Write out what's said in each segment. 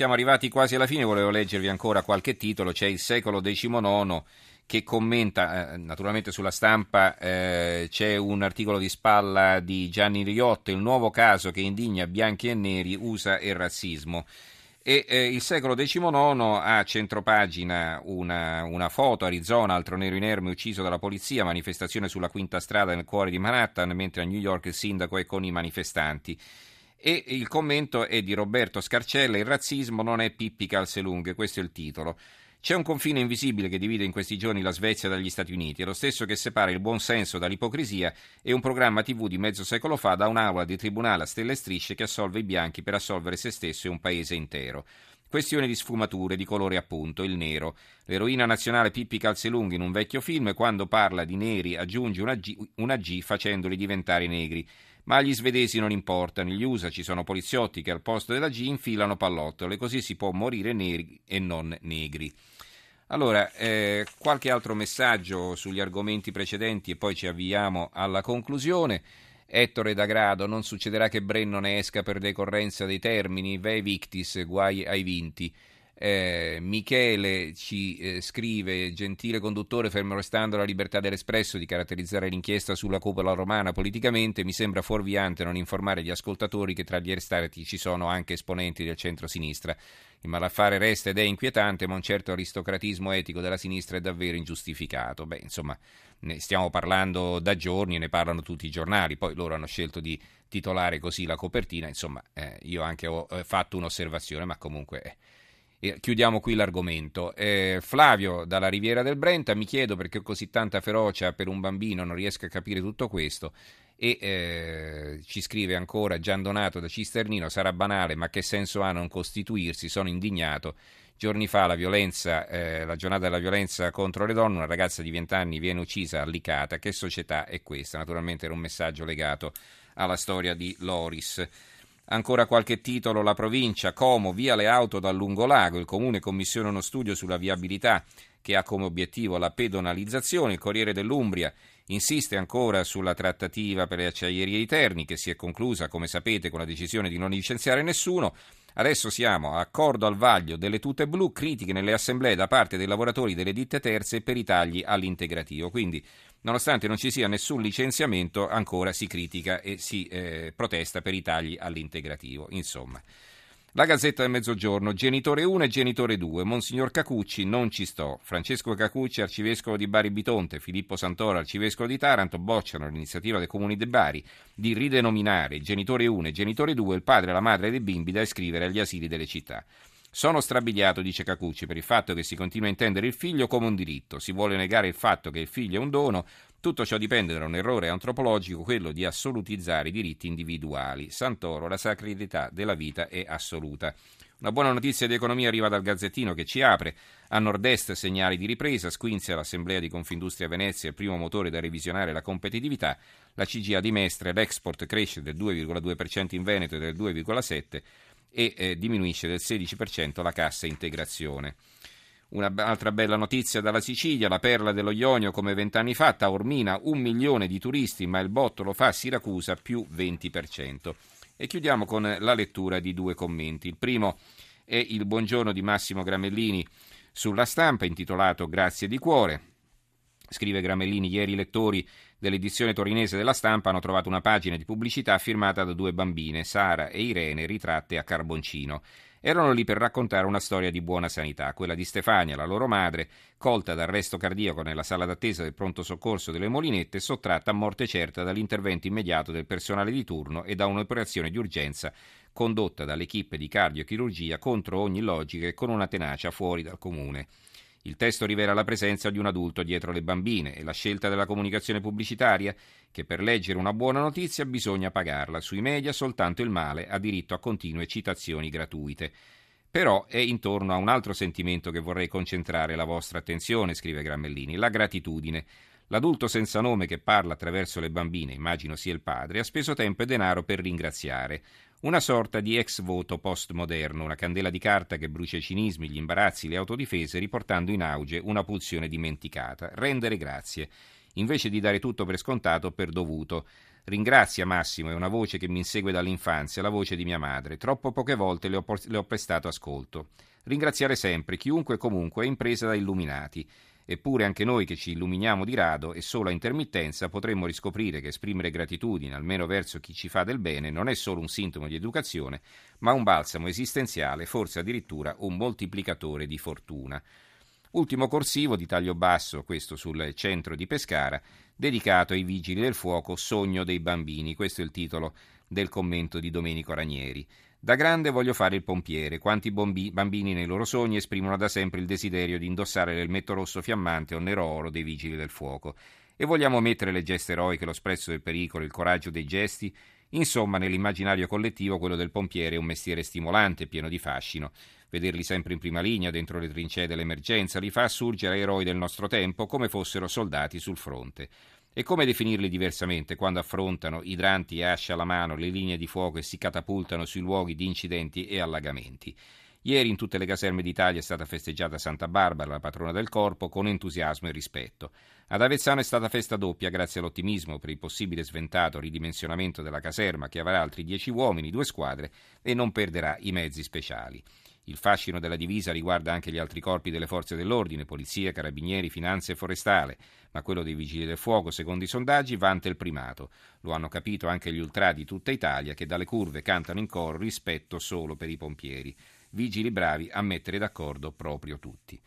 siamo arrivati quasi alla fine, volevo leggervi ancora qualche titolo, c'è il secolo XIX che commenta, eh, naturalmente sulla stampa eh, c'è un articolo di spalla di Gianni Riotto, il nuovo caso che indigna bianchi e neri, USA e razzismo. E eh, il secolo XIX ha centropagina una, una, foto, Arizona, altro nero inerme ucciso dalla polizia, manifestazione sulla quinta strada nel cuore di Manhattan, mentre a New York il sindaco è con i manifestanti. E il commento è di Roberto Scarcella, il razzismo non è Pippi Calzelunghe, questo è il titolo. C'è un confine invisibile che divide in questi giorni la Svezia dagli Stati Uniti, è lo stesso che separa il buon senso dall'ipocrisia e un programma TV di mezzo secolo fa da un'aula di tribunale a stelle e strisce che assolve i bianchi per assolvere se stesso e un paese intero. Questione di sfumature, di colore appunto, il nero. L'eroina nazionale Pippi Calzelunghi in un vecchio film, quando parla di neri, aggiunge una G, una G facendoli diventare negri. Ma agli svedesi non importa, negli USA ci sono poliziotti che al posto della G infilano pallottole, così si può morire neri e non negri. Allora, eh, qualche altro messaggio sugli argomenti precedenti e poi ci avviamo alla conclusione. Ettore D'Agrado, non succederà che Brenno ne esca per decorrenza dei termini, ve victis, guai ai vinti. Eh, Michele ci eh, scrive: Gentile conduttore, fermo restando la libertà dell'espresso di caratterizzare l'inchiesta sulla cupola romana politicamente, mi sembra fuorviante non informare gli ascoltatori che tra gli arrestati ci sono anche esponenti del centro-sinistra. Il malaffare resta ed è inquietante, ma un certo aristocratismo etico della sinistra è davvero ingiustificato. Beh, insomma, ne stiamo parlando da giorni ne parlano tutti i giornali. Poi loro hanno scelto di titolare così la copertina. Insomma, eh, io anche ho eh, fatto un'osservazione, ma comunque. Eh, chiudiamo qui l'argomento. Eh, Flavio dalla Riviera del Brenta, mi chiedo perché così tanta ferocia per un bambino non riesca a capire tutto questo. E eh, ci scrive ancora Gian Donato da Cisternino: sarà banale, ma che senso ha non costituirsi? Sono indignato. Giorni fa la, violenza, eh, la giornata della violenza contro le donne, una ragazza di 20 anni viene uccisa a Licata. Che società è questa? Naturalmente era un messaggio legato alla storia di Loris. Ancora qualche titolo, la provincia, Como, via le auto dal lungolago, il comune commissiona uno studio sulla viabilità che ha come obiettivo la pedonalizzazione, il Corriere dell'Umbria insiste ancora sulla trattativa per le acciaierie di Terni che si è conclusa, come sapete, con la decisione di non licenziare nessuno. Adesso siamo a accordo al vaglio delle tute blu, critiche nelle assemblee da parte dei lavoratori delle ditte terze per i tagli all'integrativo. Quindi Nonostante non ci sia nessun licenziamento, ancora si critica e si eh, protesta per i tagli all'integrativo. Insomma. La Gazzetta del Mezzogiorno, genitore 1 e genitore 2, Monsignor Cacucci, non ci sto. Francesco Cacucci, arcivescovo di Bari Bitonte, Filippo Santoro, arcivescovo di Taranto, bocciano l'iniziativa dei comuni di Bari di ridenominare genitore 1 e genitore 2 il padre e la madre dei bimbi da iscrivere agli asili delle città. Sono strabiliato, dice Cacucci, per il fatto che si continua a intendere il figlio come un diritto, si vuole negare il fatto che il figlio è un dono, tutto ciò dipende da un errore antropologico, quello di assolutizzare i diritti individuali. Santoro, la sacralità della vita è assoluta. Una buona notizia di economia arriva dal Gazzettino che ci apre. A nord-est segnali di ripresa, Squinzia, l'Assemblea di Confindustria Venezia, il primo motore da revisionare la competitività. La CGA di Mestre, l'export cresce del 2,2% in Veneto e del 2,7% e eh, diminuisce del 16% la cassa integrazione. Un'altra bella notizia dalla Sicilia, la perla dello Ionio come vent'anni fa, Taormina un milione di turisti, ma il botto lo fa Siracusa più 20%. E chiudiamo con la lettura di due commenti. Il primo è il buongiorno di Massimo Gramellini sulla stampa, intitolato Grazie di cuore. Scrive Gramellini, ieri i lettori dell'edizione torinese della stampa hanno trovato una pagina di pubblicità firmata da due bambine, Sara e Irene, ritratte a carboncino. Erano lì per raccontare una storia di buona sanità, quella di Stefania, la loro madre, colta d'arresto cardiaco nella sala d'attesa del pronto soccorso delle Molinette, sottratta a morte certa dall'intervento immediato del personale di turno e da un'operazione di urgenza condotta dall'equipe di cardiochirurgia contro ogni logica e con una tenacia fuori dal comune. Il testo rivela la presenza di un adulto dietro le bambine e la scelta della comunicazione pubblicitaria, che per leggere una buona notizia bisogna pagarla. Sui media soltanto il male ha diritto a continue citazioni gratuite. Però è intorno a un altro sentimento che vorrei concentrare la vostra attenzione, scrive Grammellini, la gratitudine. L'adulto senza nome che parla attraverso le bambine, immagino sia il padre, ha speso tempo e denaro per ringraziare. Una sorta di ex voto postmoderno, una candela di carta che brucia i cinismi, gli imbarazzi, le autodifese, riportando in auge una pulsione dimenticata. Rendere grazie, invece di dare tutto per scontato per dovuto. Ringrazia Massimo, è una voce che mi insegue dall'infanzia, la voce di mia madre. Troppo poche volte le ho, le ho prestato ascolto. Ringraziare sempre, chiunque e comunque è impresa da illuminati. Eppure anche noi che ci illuminiamo di rado e solo a intermittenza potremmo riscoprire che esprimere gratitudine, almeno verso chi ci fa del bene, non è solo un sintomo di educazione, ma un balsamo esistenziale, forse addirittura un moltiplicatore di fortuna. Ultimo corsivo di taglio basso, questo sul centro di Pescara, dedicato ai vigili del fuoco Sogno dei bambini. Questo è il titolo del commento di Domenico Ranieri. Da grande voglio fare il pompiere. Quanti bombi- bambini nei loro sogni esprimono da sempre il desiderio di indossare l'elmetto rosso fiammante o nero oro dei vigili del fuoco. E vogliamo mettere le geste eroiche, lo sprezzo del pericolo, il coraggio dei gesti? Insomma, nell'immaginario collettivo quello del pompiere è un mestiere stimolante, pieno di fascino. Vederli sempre in prima linea, dentro le trincee dell'emergenza, li fa assurgere eroi del nostro tempo come fossero soldati sul fronte. E come definirli diversamente quando affrontano, idranti e ascia alla mano, le linee di fuoco e si catapultano sui luoghi di incidenti e allagamenti? Ieri in tutte le caserme d'Italia è stata festeggiata Santa Barbara, la patrona del corpo, con entusiasmo e rispetto. Ad Avezzano è stata festa doppia grazie all'ottimismo per il possibile sventato ridimensionamento della caserma che avrà altri dieci uomini, due squadre e non perderà i mezzi speciali. Il fascino della divisa riguarda anche gli altri corpi delle forze dell'ordine, polizia, carabinieri, finanze e forestale, ma quello dei vigili del fuoco, secondo i sondaggi, vanta il primato. Lo hanno capito anche gli ultra di tutta Italia che dalle curve cantano in coro rispetto solo per i pompieri. Vigili bravi a mettere d'accordo proprio tutti.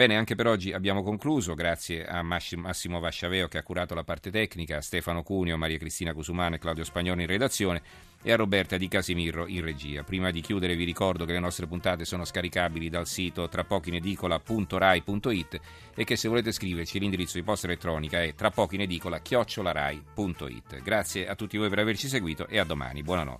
Bene, anche per oggi abbiamo concluso, grazie a Massimo Vasciaveo che ha curato la parte tecnica, a Stefano Cuneo, Maria Cristina Cusumano e Claudio Spagnolo in redazione e a Roberta Di Casimirro in regia. Prima di chiudere vi ricordo che le nostre puntate sono scaricabili dal sito trapochinedicola.rai.it e che se volete scriverci l'indirizzo di posta elettronica è trapochinedicola.chiocciolarai.it. Grazie a tutti voi per averci seguito e a domani. Buonanotte.